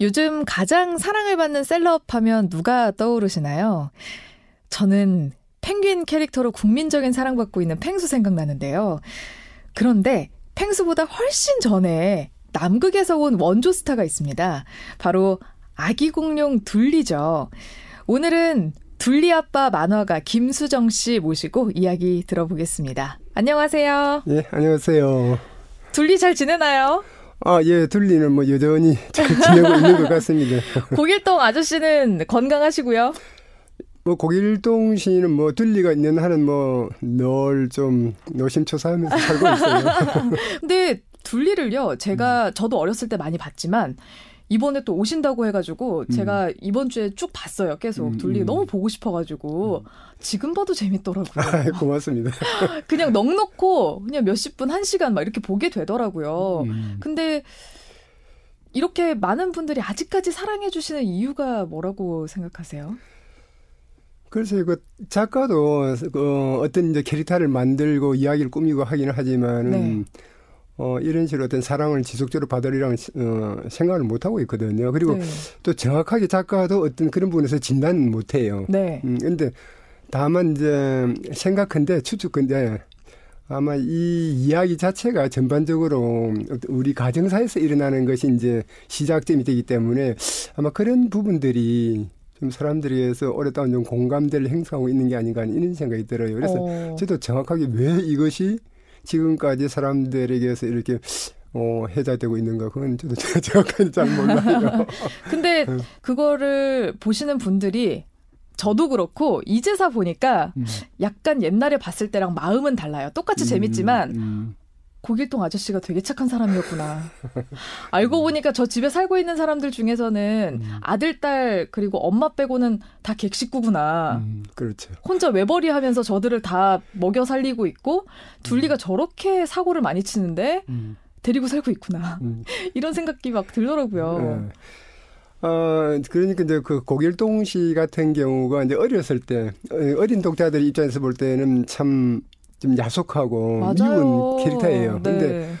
요즘 가장 사랑을 받는 셀럽 하면 누가 떠오르시나요? 저는 펭귄 캐릭터로 국민적인 사랑받고 있는 펭수 생각나는데요. 그런데 펭수보다 훨씬 전에 남극에서 온 원조 스타가 있습니다. 바로 아기 공룡 둘리죠. 오늘은 둘리 아빠 만화가 김수정 씨 모시고 이야기 들어보겠습니다. 안녕하세요. 예, 안녕하세요. 둘리 잘 지내나요? 아, 예, 둘리는 뭐 여전히 잘 지내고 있는 것 같습니다. 고길동 아저씨는 건강하시고요. 뭐 고길동 씨는 뭐 둘리가 있는 한은 뭐 늘 좀 노심초사하면서 살고 있어요. 근데 둘리를요, 제가 저도 어렸을 때 많이 봤지만 이번에 또 오신다고 해가지고 제가 이번 주에 쭉 봤어요. 계속 음, 둘리 음. 너무 보고 싶어가지고 지금 봐도 재밌더라고요. 아, 고맙습니다. 그냥 넉넉고 그냥 몇십 분, 한 시간 막 이렇게 보게 되더라고요. 음. 근데 이렇게 많은 분들이 아직까지 사랑해 주시는 이유가 뭐라고 생각하세요? 그래서 그 작가도 그 어떤 이제 캐릭터를 만들고 이야기를 꾸미고 하기는 하지만은 네. 어, 이런 식으로 어떤 사랑을 지속적으로 받으리라는 어, 생각을 못 하고 있거든요. 그리고 네. 또 정확하게 작가도 어떤 그런 부분에서 진단은 못 해요. 네. 음, 근데 다만 이제 생각한데 추측근데 아마 이 이야기 자체가 전반적으로 우리 가정사에서 일어나는 것이 이제 시작점이 되기 때문에 아마 그런 부분들이 좀 사람들에게서 오랫동안 좀 공감대를 행사하고 있는 게 아닌가 하는 이런 생각이 들어요. 그래서 어, 저도 정확하게 왜 이것이 지금까지 사람들에게서 이렇게 어, 해자되고 있는가 그건 저도 정확하게 잘 몰라요. 근데 음. 그거를 보시는 분들이 저도 그렇고 이제사 보니까 음. 약간 옛날에 봤을 때랑 마음은 달라요. 똑같이 재밌지만 음, 고길동 아저씨가 되게 착한 사람이었구나. 알고 보니까 저 집에 살고 있는 사람들 중에서는 음. 아들, 딸 그리고 엄마 빼고는 다 객식구구나. 음, 그렇죠. 혼자 외벌이 하면서 저들을 다 먹여 살리고 있고 둘리가 음. 저렇게 사고를 많이 치는데 음, 데리고 살고 있구나. 음. 이런 생각이 막 들더라고요. 예. 어, 그러니까 이제 그 고길동 씨 같은 경우가 이제 어렸을 때, 어, 어린 독자들 입장에서 볼 때는 참 좀 야속하고 맞아요. 미운 캐릭터예요. 근데 네.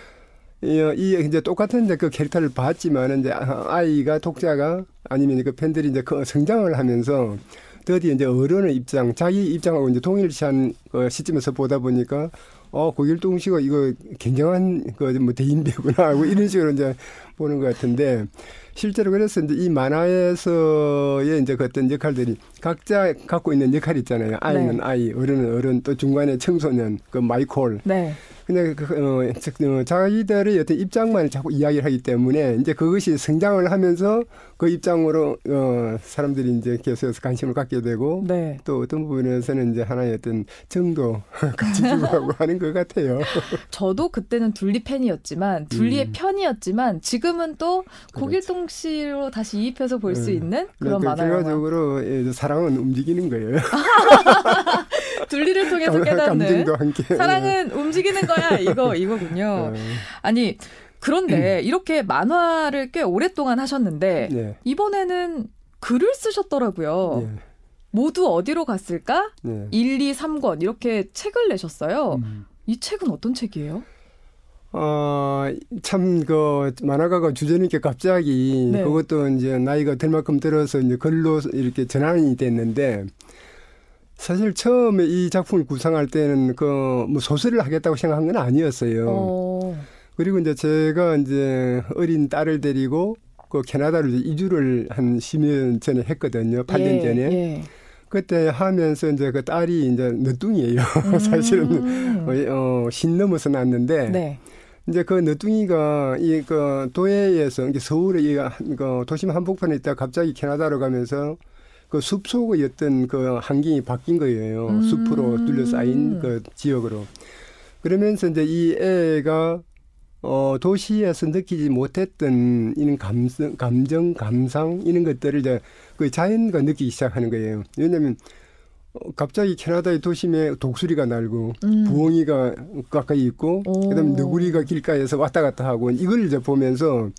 이, 이 이제 똑같은 이제 그 캐릭터를 봤지만 이제 아- 아이가 독자가 아니면 그 팬들이 이제 그 성장을 하면서 드디어 이제 어른의 입장, 자기 입장하고 이제 동일시한 그 시점에서 보다 보니까 어 고길동 씨가 이거 굉장한 그뭐 대인배구나 하고 이런 식으로 이제 보는 것 같은데 실제로 그래서 이제 이 만화에서의 이제 그 어떤 역할들이 각자 갖고 있는 역할이 있잖아요. 아이는 네. 아이, 어른은 어른, 또 중간에 청소년, 그 마이콜, 네. 근데 그, 어, 즉, 어, 자기들의 어떤 입장만 자꾸 이야기를 하기 때문에 이제 그것이 성장을 하면서 그 입장으로 어, 사람들이 이제 계속해서 관심을 갖게 되고 네. 또 어떤 부분에서는 이제 하나의 어떤 정도 같이 주고하고 하는 것 같아요. 저도 그때는 둘리 팬이었지만 둘리의 음. 편이었지만 지금은 또 고길동 씨로 다시 이입해서 볼수 네. 있는 그런 그러니까 만화요. 결과적으로 예, 사랑은 움직이는 거예요. 둘리를 통해서 깨닫는. 사랑은 움직이는 거야 이거 이거군요. 어, 아니 그런데 이렇게 만화를 꽤 오랫동안 하셨는데 네. 이번에는 글을 쓰셨더라고요. 예. 모두 어디로 갔을까? 네. 1, 2, 3권 이렇게 책을 내셨어요. 음. 이 책은 어떤 책이에요? 어, 참, 그, 만화가가 주제님께 갑자기, 네. 그것도 이제 나이가 될 만큼 들어서 이제 글로 이렇게 전환이 됐는데, 사실 처음에 이 작품을 구상할 때는 그, 뭐 소설을 하겠다고 생각한 건 아니었어요. 어, 그리고 이제 제가 이제 어린 딸을 데리고 그 캐나다로 이제 이주를 한 10년 전에 했거든요. 8년 예, 전에. 예. 그때 하면서 이제 그 딸이 이제 늦둥이에요. 사실은. 음. 어, 신 넘어서 났는데. 네. 이제 그 너뚱이가 이 그 도해에서 서울에 이 한- 그 도심 한복판에 있다 가 갑자기 캐나다로 가면서 그 숲속의 어떤 그 환경이 바뀐 거예요. 음. 숲으로 둘러싸인 그 지역으로. 그러면서 이제 이 애가 어 도시에서 느끼지 못했던 이런 감성, 감정, 감상 이런 것들을 이제 그 자연과 느끼기 시작하는 거예요. 왜냐하면 어, 갑자기 캐나다의 도심에 독수리가 날고 음. 부엉이가 가까이 있고 오. 그다음에 너구리가 길가에서 왔다 갔다 하고 이걸 이제 보면서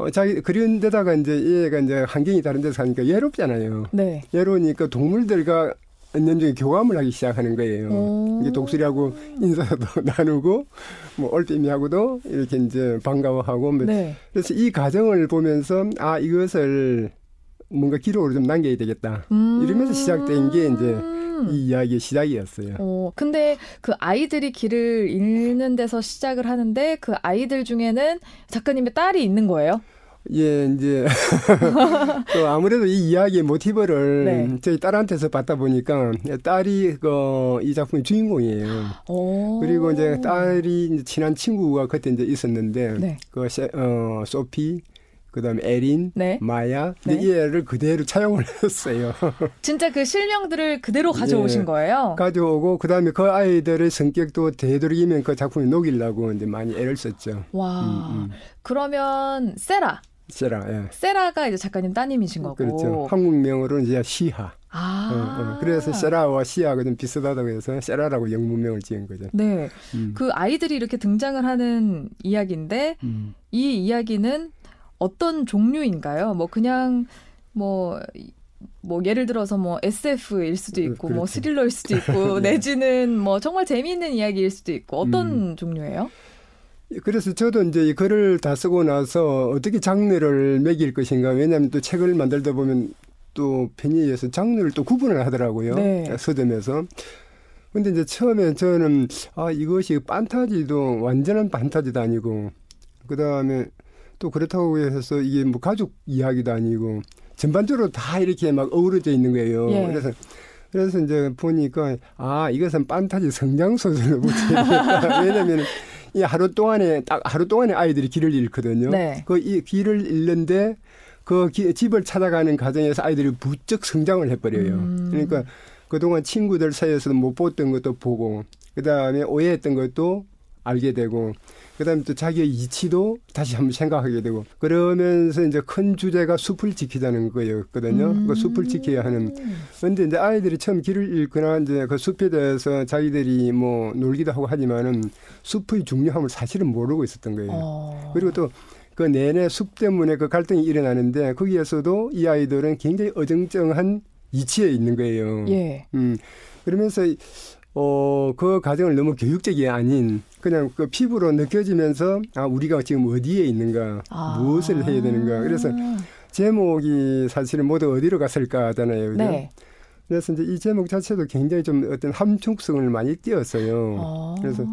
어, 자기 그런 데다가 이제 얘가 이제 환경이 다른 데서 가니까 외롭잖아요. 네. 외로우니까 동물들과 은연중에 교감을 하기 시작하는 거예요. 오. 이게 독수리하고 인사도 나누고 뭐 올빼미하고도 이렇게 이제 반가워하고 뭐 네. 그래서 이 과정을 보면서 아 이것을 뭔가 기록으로 좀 남겨야 되겠다. 음. 이러면서 시작된 게 이제 이 이야기의 시작이었어요. 어, 근데 그 아이들이 길을 잃는 데서 시작을 하는데 그 아이들 중에는 작가님의 딸이 있는 거예요? 예, 이제 또 아무래도 이 이야기의 모티브를 네. 저희 딸한테서 받다 보니까 딸이 그이 작품의 주인공이에요. 오. 그리고 이제 딸이 이제 친한 친구가 그때 이제 있었는데 네. 그 세- 어, 소피 그다음에 에린, 네. 마야 네. 이 애를 그대로 차용을 했어요. 진짜 그 실명들을 그대로 가져오신 예. 거예요? 가져오고 그다음에 그 아이들의 성격도 되도록이면 그 작품에 녹이려고 이제 많이 애를 썼죠. 와. 음, 음. 그러면 세라. 세라, 예. 세라가 이제 작가님 따님이신 거고. 그렇죠. 한국명으로는 이제 시하. 아. 어, 어. 그래서 세라와 시하가 좀 비슷하다고 해서 세라라고 영문명을 지은 거죠. 네. 음. 그 아이들이 이렇게 등장을 하는 이야기인데 음. 이 이야기는 어떤 종류인가요? 뭐 그냥 뭐, 뭐 예를 들어서 뭐 SF일 수도 있고 뭐 그렇죠. 스릴러일 수도 있고 네. 내지는 뭐 정말 재미있는 이야기일 수도 있고 어떤 종류예요? 그래서 저도 이제 이 글을 다 쓰고 나서 어떻게 장르를 매길 것인가. 왜냐하면 또 책을 만들다 보면 또 편의에서 장르를 또 구분을 하더라고요. 네. 서점에서. 근데 이제 처음에 저는 아 이것이 판타지도 완전한 판타지도 아니고 그 다음에 또 그렇다고 해서 이게 뭐 가족 이야기도 아니고 전반적으로 다 이렇게 막 어우러져 있는 거예요. 예. 그래서 그래서 이제 보니까 아 이것은 판타지 성장 소설로 붙여야겠다. 왜냐면 이 하루 동안에 딱 하루 동안에 아이들이 길을 잃거든요. 네. 그이 길을 잃는데 그 기- 집을 찾아가는 과정에서 아이들이 부쩍 성장을 해버려요. 음. 그러니까 그동안 친구들 사이에서도 못 봤던 것도 보고 그 다음에 오해했던 것도 알게 되고 그다음에 또 자기의 이치도 다시 한번 생각하게 되고 그러면서 이제 큰 주제가 숲을 지키자는 거였거든요. 음. 그 숲을 지켜야 하는. 그런데 이제 아이들이 처음 길을 잃거나 이제 그 숲에 대해서 자기들이 뭐 놀기도 하고 하지만은 숲의 중요함을 사실은 모르고 있었던 거예요. 어. 그리고 또그 내내 숲 때문에 그 갈등이 일어나는데 거기에서도 이 아이들은 굉장히 어정쩡한 이치에 있는 거예요. 예. 음, 그러면서 어, 그 과정을 너무 교육적이 아닌 그냥 그 피부로 느껴지면서 아, 우리가 지금 어디에 있는가, 아. 무엇을 해야 되는가. 그래서 제목이 사실은 모두 어디로 갔을까 하잖아요. 그죠? 네. 그래서 이제 이 제목 자체도 굉장히 좀 어떤 함축성을 많이 띄었어요. 어. 그래서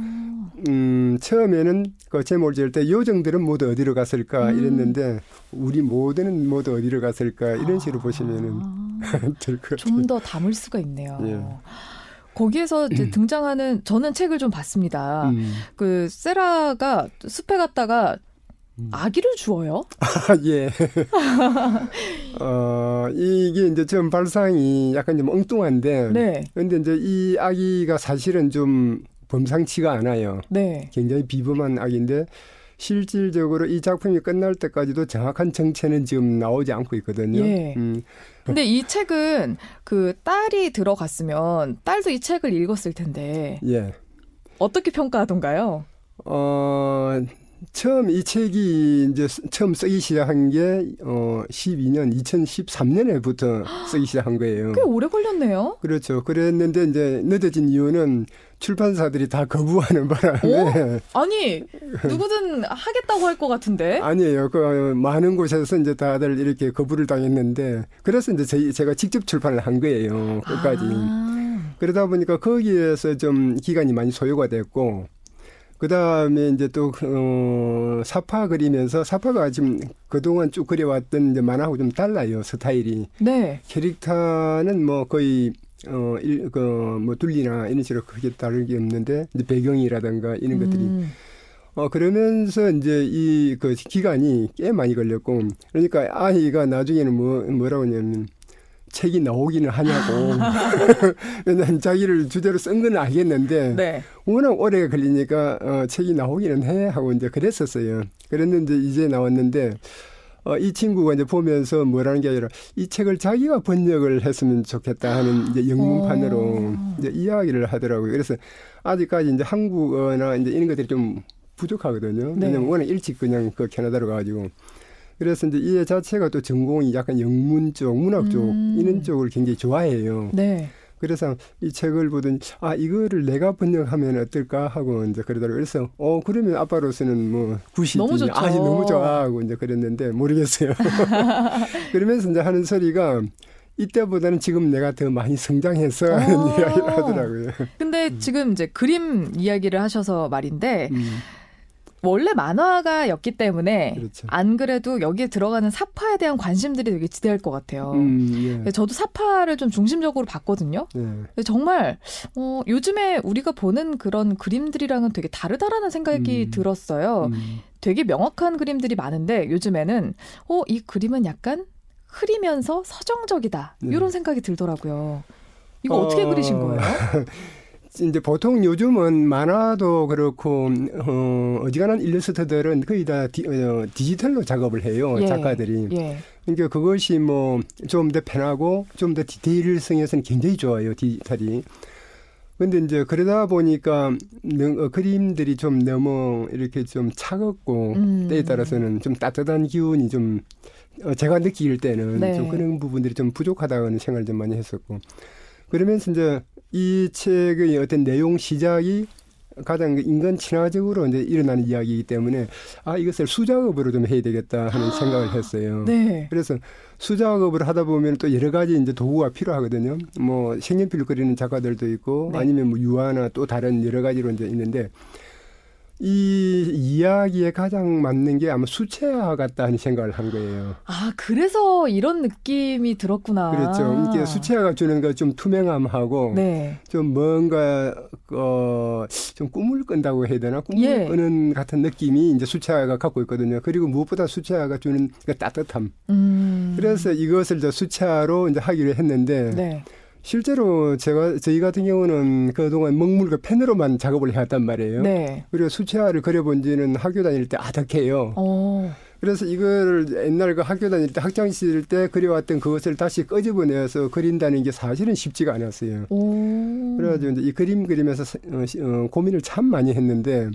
음, 처음에는 그 제목을 지을 때 요정들은 모두 어디로 갔을까 음. 이랬는데 우리 모두는 모두 어디로 갔을까 이런 식으로 보시면은 될 것 같아요. 아. 좀더 담을 수가 있네요. 예. 거기에서 이제 등장하는 저는 책을 좀 봤습니다. 음. 그 세라가 숲에 갔다가 음. 아기를 주어요. 아, 예. 어, 이게 이제 좀 발상이 약간 좀 엉뚱한데. 네. 근데 이제 이 아기가 사실은 좀 범상치가 않아요. 네. 굉장히 비범한 아기인데 실질적으로 이 작품이 끝날 때까지도 정확한 정체는 지금 나오지 않고 있거든요. 예. 음, 근데 이 책은 그 딸이 들어갔으면 딸도 이 책을 읽었을 텐데 예. 어떻게 평가하던가요? 어, 처음 이 책이 이제 쓰- 처음 쓰기 시작한 게, 어, 12년, 2013년에부터 쓰기 시작한 거예요. 꽤 오래 걸렸네요. 그렇죠. 그랬는데 이제 늦어진 이유는 출판사들이 다 거부하는 바람에. 아니 누구든 하겠다고 할 것 같은데. 아니에요. 그 많은 곳에서 이제 다들 이렇게 거부를 당했는데 그래서 이제 제가 직접 출판을 한 거예요. 끝까지. 아, 그러다 보니까 거기에서 좀 기간이 많이 소요가 됐고 그 다음에 이제 또 어, 사파 그리면서 사파가 지금 그동안 쭉 그려왔던 이제 만화하고 좀 달라요 스타일이. 네. 캐릭터는 뭐 거의 어그뭐 둘리나 이런 식으로 크게 다를 게 없는데 이제 배경이라든가 이런 것들이. 음, 어 그러면서 이제 이 그 기간이 꽤 많이 걸렸고 그러니까 아이가 나중에는 뭐 뭐라고 하냐면 책이 나오기는 하냐고 왜냐면 자기를 주제로 쓴 건 알겠는데 네. 워낙 오래 걸리니까 어 책이 나오기는 해 하고 이제 그랬었어요 그랬는데 이제 나왔는데 어, 이 친구가 이제 보면서 뭐라는 게 아니라 이 책을 자기가 번역을 했으면 좋겠다 하는 이제 영문판으로 어. 이제 이야기를 하더라고요. 그래서 아직까지 이제 한국어나 이제 이런 것들이 좀 부족하거든요. 네. 왜냐면 워낙 일찍 그냥 그 캐나다로 가가지고. 그래서 이제 이애 자체가 또 전공이 약간 영문 쪽, 문학 쪽 음. 이런 쪽을 굉장히 좋아해요. 네. 그래서 이 책을 보더니 아 이거를 내가 번역하면 어떨까 하고 이제 그러더라고요. 그래서 어 그러면 아빠로서는 뭐 굿이 너무 좋죠. 아직 너무 좋아 하고 이제 그랬는데 모르겠어요. 그러면서 이제 하는 소리가 이때보다는 지금 내가 더 많이 성장해서 하는 어. 이야기를 하더라고요. 근데 지금 이제 그림 이야기를 하셔서 말인데 음, 원래 만화가였기 때문에 그렇죠. 안 그래도 여기에 들어가는 사파에 대한 관심들이 되게 지대할 것 같아요. 음, 예. 저도 사파를 좀 중심적으로 봤거든요. 네. 근데 정말 어, 요즘에 우리가 보는 그런 그림들이랑은 되게 다르다라는 생각이 음. 들었어요. 음. 되게 명확한 그림들이 많은데 요즘에는 어, 이 그림은 약간 흐리면서 서정적이다. 네. 이런 생각이 들더라고요. 이거 어, 어떻게 그리신 거예요? 이제 보통 요즘은 만화도 그렇고 어, 어지간한 일러스트들은 거의 다 디, 어, 디지털로 작업을 해요 예. 작가들이. 예. 그러니까 그것이 뭐 좀 더 편하고 좀 더 디테일성에서는 굉장히 좋아요 디지털이. 근데 이제 그러다 보니까 능- 어, 그림들이 좀 너무 이렇게 좀 차갑고 음. 때에 따라서는 좀 따뜻한 기운이 좀 어, 제가 느낄 때는 네. 좀 그런 부분들이 좀 부족하다는 생각을 좀 많이 했었고 그러면서 이제 이 책의 어떤 내용 시작이 가장 그 인간 친화적으로 이제 일어나는 이야기이기 때문에 아 이것을 수작업으로 좀 해야 되겠다 하는 생각을 했어요. 네. 그래서 수작업을 하다 보면 또 여러 가지 이제 도구가 필요하거든요. 뭐 색연필 그리는 작가들도 있고 네. 아니면 뭐 유화나 또 다른 여러 가지로 이제 있는데 이 이야기에 가장 맞는 게 아마 수채화 같다 하는 생각을 한 거예요. 아, 그래서 이런 느낌이 들었구나. 그렇죠. 이게 수채화가 주는 거 좀 투명함하고 네. 좀 뭔가 어 좀 꿈을 꾼다고 해야 되나 꿈을 예. 꾸는 같은 느낌이 이제 수채화가 갖고 있거든요. 그리고 무엇보다 수채화가 주는 그 따뜻함. 음. 그래서 이것을 저 수채화로 이제 하기로 했는데 네. 실제로 제가 저희 같은 경우는 그동안 먹물과 펜으로만 작업을 해왔단 말이에요. 네. 그리고 수채화를 그려본 지는 학교 다닐 때 아득해요. 어. 그래서 이거를 옛날 그 학교 다닐 때 학창 시절 때 그려왔던 그것을 다시 끄집어내서 그린다는 게 사실은 쉽지가 않았어요. 오. 그래가지고 이제 이 그림 그리면서 사- 어, 시- 어, 고민을 참 많이 했는데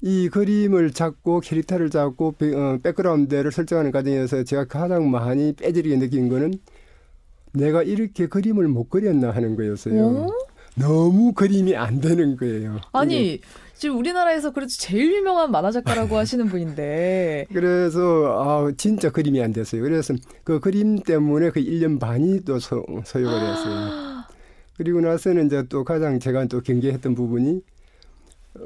이 그림을 잡고 캐릭터를 잡고 백그라운드를 설정하는 과정에서 제가 가장 많이 빼지르게 느낀 거는 내가 이렇게 그림을 못 그렸나 하는 거였어요. 오? 너무 그림이 안 되는 거예요. 이게. 아니, 지금 우리나라에서 그래도 제일 유명한 만화 작가라고 하시는 분인데. 그래서 아 진짜 그림이 안 됐어요. 그래서 그 그림 때문에 그 1년 반이 또 소, 소요가 됐어요. 그리고 나서는 이제 또 가장 제가 또 경계했던 부분이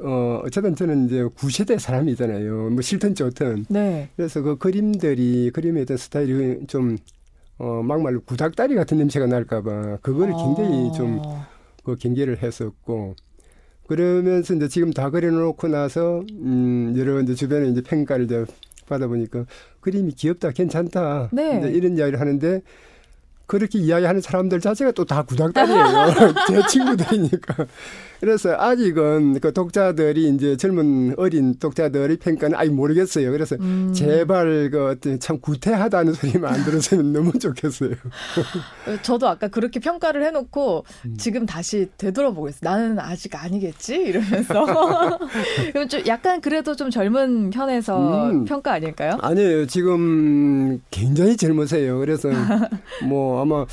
어 어쨌든 저는 이제 구세대 사람이잖아요. 뭐 싫든 좋든. 네. 그래서 그 그림들이 그림의 어떤 스타일이 좀 어, 막말로 구닥다리 같은 냄새가 날까봐 그거를 굉장히 아. 좀그 경계를 했었고 그러면서 이제 지금 다 그려놓고 나서 음 여러 이제 주변에 이제 평가를 이제 받아보니까 그림이 귀엽다 괜찮다 네. 이제 이런 이야기를 하는데 그렇게 이야기하는 사람들 자체가 또 다 구닥다리예요 제 친구들이니까 그래서 아직은 그 독자들이 이제 젊은 어린 독자들의 평가는 아직 모르겠어요 그래서 음. 제발 그 어떤 참 구태하다는 소리만 안 들었으면 너무 좋겠어요. 저도 아까 그렇게 평가를 해놓고 음. 지금 다시 되돌아보고 있어요. 나는 아직 아니겠지? 이러면서. 그럼 좀 약간 그래도 좀 젊은 편에서 음. 평가 아닐까요? 아니에요. 지금 굉장히 젊으세요. 그래서 뭐 아마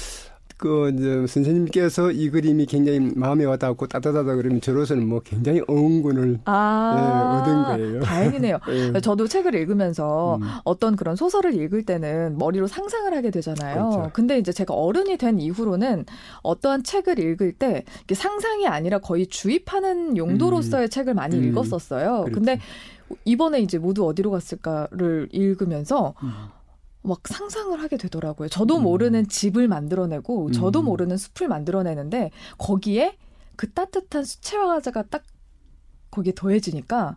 그 이제 선생님께서 이 그림이 굉장히 마음에 와닿고 따뜻하다 그러면 저로서는 뭐 굉장히 어운군을 아, 네, 얻은 거예요. 다행이네요. 예. 저도 책을 읽으면서 음. 어떤 그런 소설을 읽을 때는 머리로 상상을 하게 되잖아요. 그렇죠. 근데 이제 제가 어른이 된 이후로는 어떠한 책을 읽을 때 상상이 아니라 거의 주입하는 용도로서의 책을 많이 음. 읽었었어요. 그렇죠. 근데 이번에 이제 모두 어디로 갔을까를 읽으면서 음. 막 상상을 하게 되더라고요. 저도 음. 모르는 집을 만들어내고 저도 음. 모르는 숲을 만들어내는데 거기에 그 따뜻한 수채화가 딱 거기에 더해지니까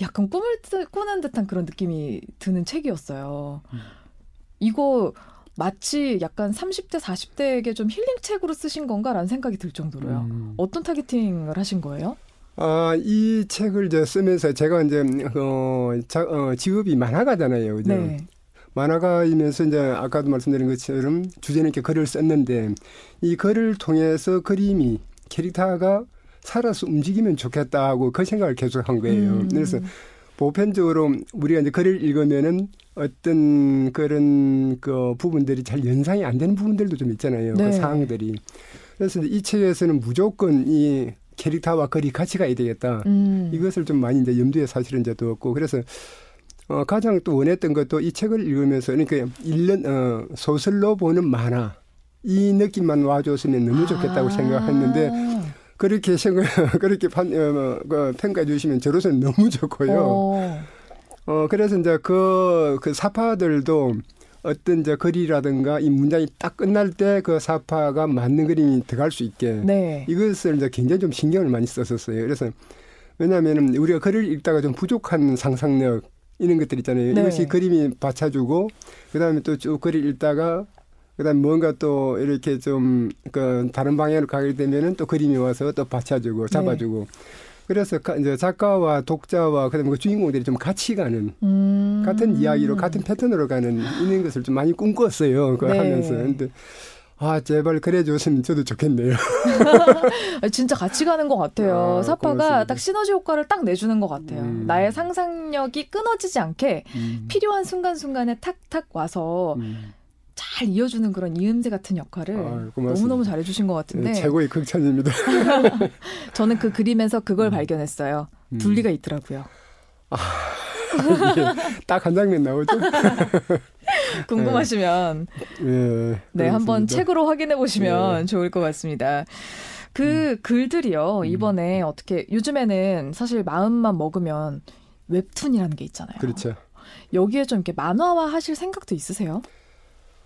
약간 꿈을 뜨- 꾸는 듯한 그런 느낌이 드는 책이었어요. 음. 이거 마치 약간 30대, 40대에게 좀 힐링 책으로 쓰신 건가라는 생각이 들 정도로요. 음. 어떤 타겟팅을 하신 거예요? 아, 이 책을 이제 쓰면서 제가 이제 어, 자, 어 직업이 만화가잖아요. 그죠? 네. 만화가이면서 이제 아까도 말씀드린 것처럼 주제는 이렇게 글을 썼는데 이 글을 통해서 그림이 캐릭터가 살아서 움직이면 좋겠다 하고 그 생각을 계속 한 거예요. 음. 그래서 보편적으로 우리가 이제 글을 읽으면은 어떤 그런 그 부분들이 잘 연상이 안 되는 부분들도 좀 있잖아요. 그 네. 그 사항들이. 그래서 이 책에서는 무조건 이 캐릭터와 글이 같이 가야 되겠다. 음. 이것을 좀 많이 이제 염두에 사실은 이제 두었고 그래서 어 가장 또 원했던 것도 이 책을 읽으면서 그러니까 읽는 어 소설로 보는 만화 이 느낌만 와줬으면 너무 좋겠다고 아. 생각했는데 그렇게 생각 그렇게 판, 어, 그 평가해 주시면 저로서는 너무 좋고요. 어, 어. 그래서 이제 그, 그 사파들도 어떤 이제 글이라든가 이 문장이 딱 끝날 때 그 사파가 맞는 그림이 들어갈 수 있게 네. 이것을 이제 굉장히 좀 신경을 많이 썼었어요. 그래서 왜냐하면은 우리가 글을 읽다가 좀 부족한 상상력 이런 것들 있잖아요. 네. 이것이 그림이 받쳐주고 그다음에 또 쭉 글을 읽다가 그다음 에 뭔가 또 이렇게 좀 그 다른 방향으로 가게 되면은 또 그림이 와서 또 받쳐주고 잡아주고 그래서 가- 이제 작가와 독자와 그다음에 그 주인공들이 좀 같이 가는 음. 같은 이야기로 같은 패턴으로 가는 이런 것을 좀 많이 꿈꿨어요. 그 네. 하면서 근데 아 제발 그래줬으면 저도 좋겠네요. 진짜 같이 가는 것 같아요. 아, 사파가 고맙습니다. 딱 시너지 효과를 딱 내주는 것 같아요. 음. 나의 상상력이 끊어지지 않게 음. 필요한 순간순간에 탁탁 와서 음. 잘 이어주는 그런 이음새 같은 역할을 고맙습니다. 너무너무 잘해주신 것 같은데 네, 최고의 극찬입니다. 저는 그 그림에서 그걸 발견했어요. 음. 둘리가 있더라고요. 딱한 장면 나오죠. 궁금하시면 예. 네, 한번. 책으로 확인해 보시면 네. 좋을 것 같습니다. 그 글들이요, 음. 이번에 어떻게, 요즘에는 사실 마음만 먹으면 웹툰이라는 게 있잖아요. 그렇죠. 여기에 좀 이렇게 만화화 하실 생각도 있으세요?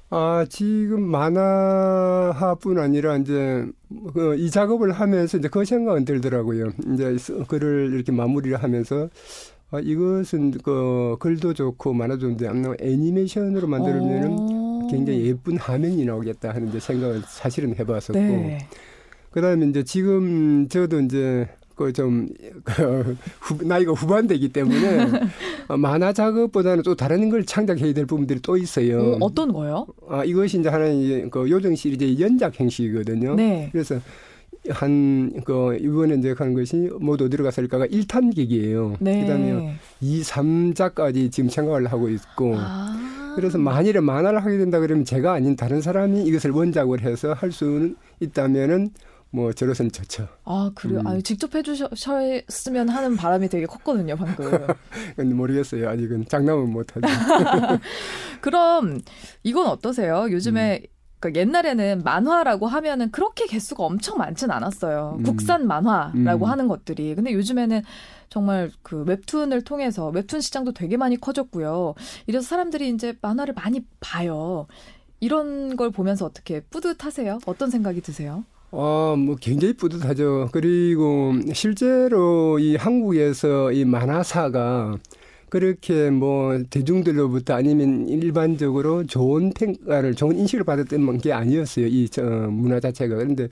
아 지금 만화뿐 아니라 이제 그 이 작업을 하면서 이제 그 생각은 들더라고요. 이제 스- 글을 이렇게 마무리를 하면서 아, 이것은 그 글도 좋고 만화도 좋은데 애니메이션으로 만들면은 어. 굉장히 예쁜 화면이 나오겠다 하는 이제 생각을 사실은 해봤었고 네. 그다음에 이제 지금 저도 이제 그좀 나이가 후반대이기 때문에 어, 만화 작업보다는 또 다른 걸 창작해야 될 부분들이 또 있어요. 어, 어떤 거요? 아 이것이 이제 하나의 그 요정 시리즈의 연작 형식이거든요. 네. 그래서 한 그 이번에 이제 하는 것이 모두 어디로 갔을까가 1탄객이에요. 네. 그 다음에 2, 3자까지 지금 생각을 하고 있고 아. 그래서 만일에 만화를 하게 된다 그러면 제가 아닌 다른 사람이 이것을 원작으로 해서 할 수는 있다면은 뭐 저로서는 좋죠. 아, 그래요? 음. 아, 직접 해주셨으면 하는 바람이 되게 컸거든요, 방금. 근데 모르겠어요. 아직은 장담은 못하죠. 그럼 이건 어떠세요? 요즘에 음. 그러니까 옛날에는 만화라고 하면은 그렇게 개수가 엄청 많진 않았어요. 음. 국산 만화라고 음. 하는 것들이. 근데 요즘에는 정말 그 웹툰을 통해서 웹툰 시장도 되게 많이 커졌고요. 이래서 사람들이 이제 만화를 많이 봐요. 이런 걸 보면서 어떻게 뿌듯하세요? 어떤 생각이 드세요? 아, 뭐 굉장히 뿌듯하죠. 그리고 실제로 이 한국에서 이 만화사가 그렇게 뭐 대중들로부터 아니면 일반적으로 좋은 평가를 좋은 인식을 받았던 게 아니었어요. 이저 문화 자체가. 그런데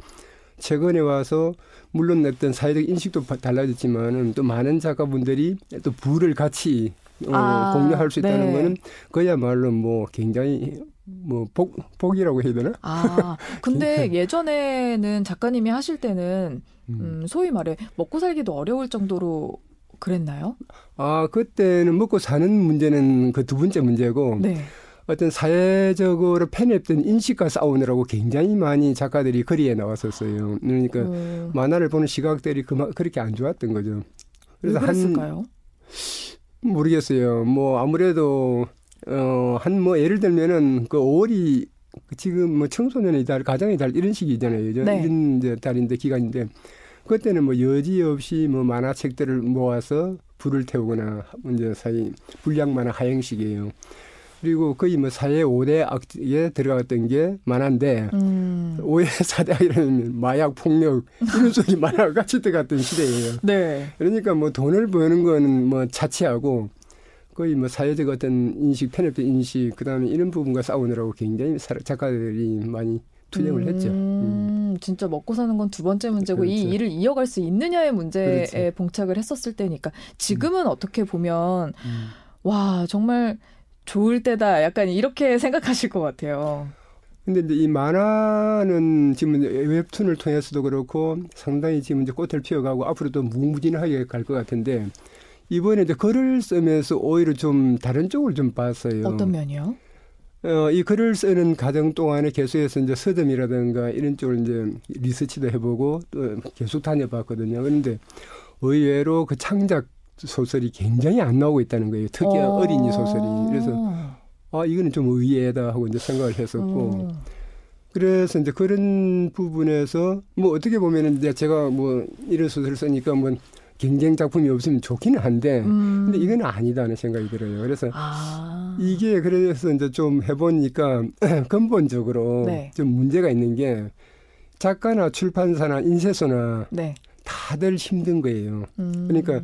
최근에 와서 물론 어떤 사회적 인식도 바- 달라졌지만은 또 많은 작가분들이 또 부를 같이 어, 아, 공유할 수 있다는 네. 거는 그야말로 뭐 굉장히 뭐 복, 복이라고 해야 되나? 아, 근데 예전에는 작가님이 하실 때는 음, 소위 말해 먹고 살기도 어려울 정도로 그랬나요? 아, 그때는 먹고 사는 문제는 그 두 번째 문제고 네. 어떤 사회적으로 편협된 인식과 싸우느라고 굉장히 많이 작가들이 거리에 나왔었어요. 그러니까 음, 만화를 보는 시각들이 그만 그렇게 안 좋았던 거죠. 왜 그래서 한 그랬을까요? 모르겠어요. 뭐 아무래도 어한 뭐 예를 들면은 그 5월이 지금 뭐 청소년의 달, 가정의 달 이런 시기잖아요. 이제 네. 이런 이제 달인데 기간인데 그때는 뭐 여지없이 뭐 만화책들을 모아서 불을 태우거나 이제 사이 불량 만화 하행식이에요. 그리고 거의 뭐 사회 5대 악에 들어갔던 게 만화인데 음, 오해 사대 이러면 마약 폭력 이런 속이 만화가 같이 들어갔던 시대예요. 네. 그러니까 뭐 돈을 버는 거는 뭐 자치하고 거의 뭐 사회적 어떤 인식, 편협된 인식, 그 다음에 이런 부분과 싸우느라고 굉장히 사- 작가들이 많이 투쟁을 했죠. 음. 음, 진짜 먹고 사는 건 두 번째 문제고 이 그렇죠. 일을 이어갈 수 있느냐의 문제에 그렇죠. 봉착을 했었을 때니까 지금은 어떻게 보면 음. 와 정말 좋을 때다 약간 이렇게 생각하실 것 같아요. 근데 이제 이 만화는 지금 웹툰을 통해서도 그렇고 상당히 지금 이제 꽃을 피워가고 앞으로도 무궁무진하게 갈 것 같은데 이번에 이제 글을 쓰면서 오히려 좀 다른 쪽을 좀 봤어요. 어떤 면이요? 어, 이 글을 쓰는 과정 동안에 계속해서 이제 서점이라든가 이런 쪽을 이제 리서치도 해보고 또 계속 다녀봤거든요. 그런데 의외로 그 창작 소설이 굉장히 안 나오고 있다는 거예요. 특히 어. 어린이 소설이. 그래서 아 이거는 좀 의외다 하고 이제 생각을 했었고. 어. 그래서 이제 그런 부분에서 뭐 어떻게 보면은 이제 제가 뭐 이런 소설을 쓰니까 뭐 경쟁 작품이 없으면 좋기는 한데 음. 근데 이건 아니다는 생각이 들어요. 그래서 아. 이게 그래서 이제 좀 해보니까 근본적으로 네. 좀 문제가 있는 게 작가나 출판사나 인쇄소나 네. 다들 힘든 거예요. 음. 그러니까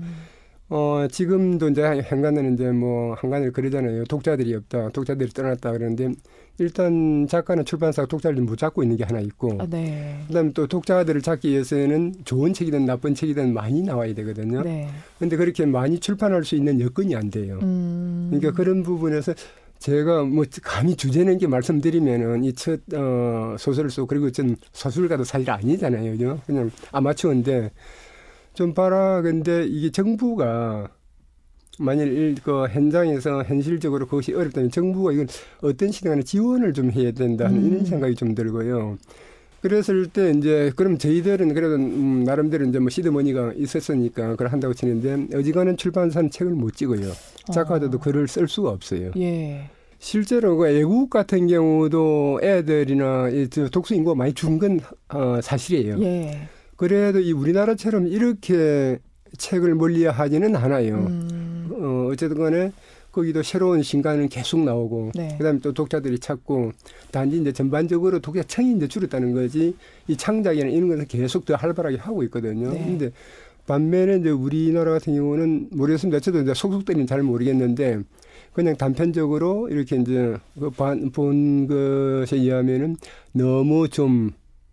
어, 지금도 이제 한간에는 이제 뭐 한간을 그러잖아요. 독자들이 없다. 독자들이 떠났다. 그러는데 일단 작가나 출판사가 독자를 못 잡고 있는 게 하나 있고. 아, 네. 그다음에 또 독자들을 찾기 위해서는 좋은 책이든 나쁜 책이든 많이 나와야 되거든요. 네. 근데 그렇게 많이 출판할 수 있는 여건이 안 돼요. 음. 그러니까 그런 부분에서 제가 뭐 감히 주제는 게 말씀드리면은 이첫 어, 소설을 쓰고 그리고 전 소설가도 사실 아니잖아요. 그냥 아마추어인데 좀 봐라. 근데 이게 정부가 만일 그 현장에서 현실적으로 그것이 어렵다면 정부가 이건 어떤 시간에 지원을 좀 해야 된다는 음. 이런 생각이 좀 들고요. 그랬을 때 이제 그럼 저희들은 그래도 음, 나름대로 이제 뭐 시드머니가 있었으니까 그걸 한다고 치는데 어지간한 출판사는 책을 못 찍어요. 작가들도 어. 글을 쓸 수가 없어요. 예. 실제로 그 애국 같은 경우도 애들이나 독서 인구가 많이 준 건 어, 사실이에요. 예. 그래도 이 우리나라처럼 이렇게 책을 멀리하지는 않아요. 음. 어, 어쨌든 간에 거기도 새로운 신간은 계속 나오고 네. 그다음에 또 독자들이 찾고 단지 이제 전반적으로 독자층이 이제 줄었다는 거지 이 창작이나 이런 것은 계속 더 활발하게 하고 있거든요. 네. 근데 반면에 이제 우리나라 같은 경우는 모르겠습니다. 저도 이제 속속들이는 잘 모르겠는데 그냥 단편적으로 이렇게 이제 그본 것에 의하면은 너무 좀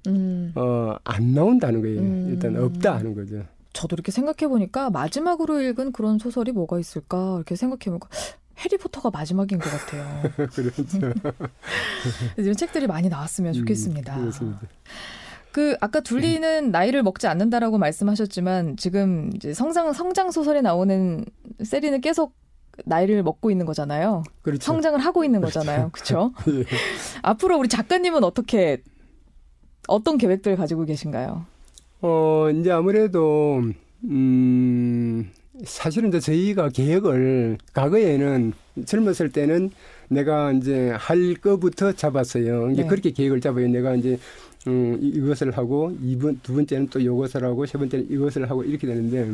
음. 어, 안 나온다는 거예요. 음. 일단 없다 하는 거죠. 저도 이렇게 생각해 보니까 마지막으로 읽은 그런 소설이 뭐가 있을까 이렇게 생각해 보니까 해리포터가 마지막인 것 같아요. 그렇죠. 이런 책들이 많이 나왔으면 음, 좋겠습니다. 음, 그렇습니다. 그 아까 둘리는 나이를 먹지 않는다라고 말씀하셨지만 지금 이제 성장 성장 소설에 나오는 세리는 계속 나이를 먹고 있는 거잖아요. 그렇죠. 성장을 하고 있는 거잖아요. 그렇죠? 예. 앞으로 우리 작가님은 어떻게 어떤 계획들 가지고 계신가요? 어, 이제 아무래도, 음, 사실은 이제 저희가 계획을 과거에는 젊었을 때는 내가 이제 할 거부터 잡았어요. 이제 네. 그렇게 계획을 잡아요. 내가 이제 음, 이것을 하고 이번 두 번째는 또 이것을 하고 세 번째는 이것을 하고 이렇게 되는데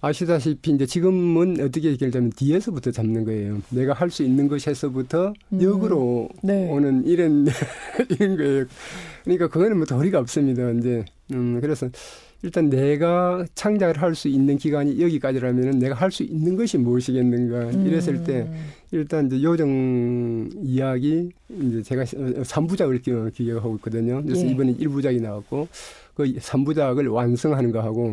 아시다시피 이제 지금은 어떻게 얘기하자면 뒤에서부터 잡는 거예요. 내가 할 수 있는 것에서부터 음. 역으로 네. 오는 이런 이런 거예요. 그러니까 그거는 뭐 도리가 없습니다. 이제 음 그래서 일단 내가 창작을 할 수 있는 기간이 여기까지라면은 내가 할 수 있는 것이 무엇이겠는가 음. 이랬을 때 일단 이제 요정 이야기 이제 제가 3부작을 기획하고 있거든요. 그래서 예. 이번에 1부작이 나왔고 그 3부작을 완성하는 거 하고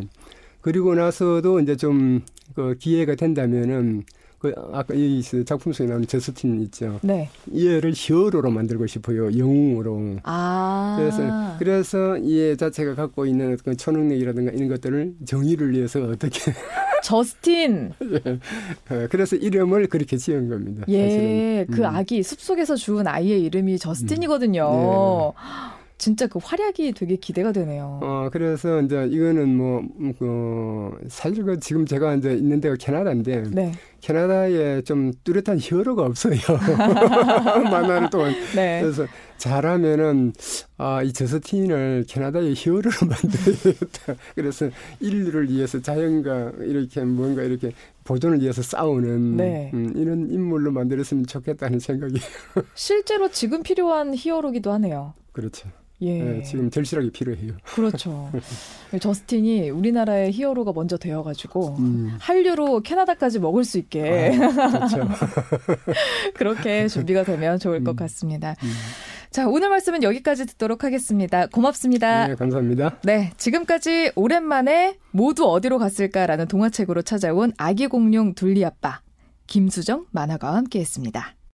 그리고 나서도 이제 좀 그 기회가 된다면은 그 아까 이 작품 속에 나오는 저스틴 있죠. 네. 얘를 히어로로 만들고 싶어요. 영웅으로. 아. 그래서 그래서 이 자체가 갖고 있는 그 초능력이라든가 이런 것들을 정의를 위해서 어떻게 저스틴. 예. 어, 그래서 이름을 그렇게 지은 겁니다. 예. 사실은. 그 음. 아기 숲속에서 죽은 아이의 이름이 저스틴이거든요. 음. 네. 진짜 그 활약이 되게 기대가 되네요. 어, 그래서 이제 이거는 뭐, 그, 사실 그 지금 제가 이제 있는 데가 캐나다인데, 네. 캐나다에 좀 뚜렷한 히어로가 없어요. 만화를 동안. 네. 그래서 잘하면은, 아, 이 저스틴을 캐나다의 히어로로 만들어야겠다. 그래서 인류를 위해서 자연과 이렇게 뭔가 이렇게 보존을 위해서 싸우는 네. 음, 이런 인물로 만들었으면 좋겠다는 생각이. 실제로 지금 필요한 히어로기도 하네요. 그렇죠. 예. 네, 지금 절실하게 필요해요. 그렇죠. 저스틴이 우리나라의 히어로가 먼저 되어가지고 음. 한류로 캐나다까지 먹을 수 있게 아, 그렇죠. 그렇게 준비가 되면 좋을 음. 것 같습니다. 음. 자, 오늘 말씀은 여기까지 듣도록 하겠습니다. 고맙습니다. 네, 감사합니다. 네, 지금까지 오랜만에 모두 어디로 갔을까라는 동화책으로 찾아온 아기 공룡 둘리 아빠 김수정 만화가와 함께했습니다.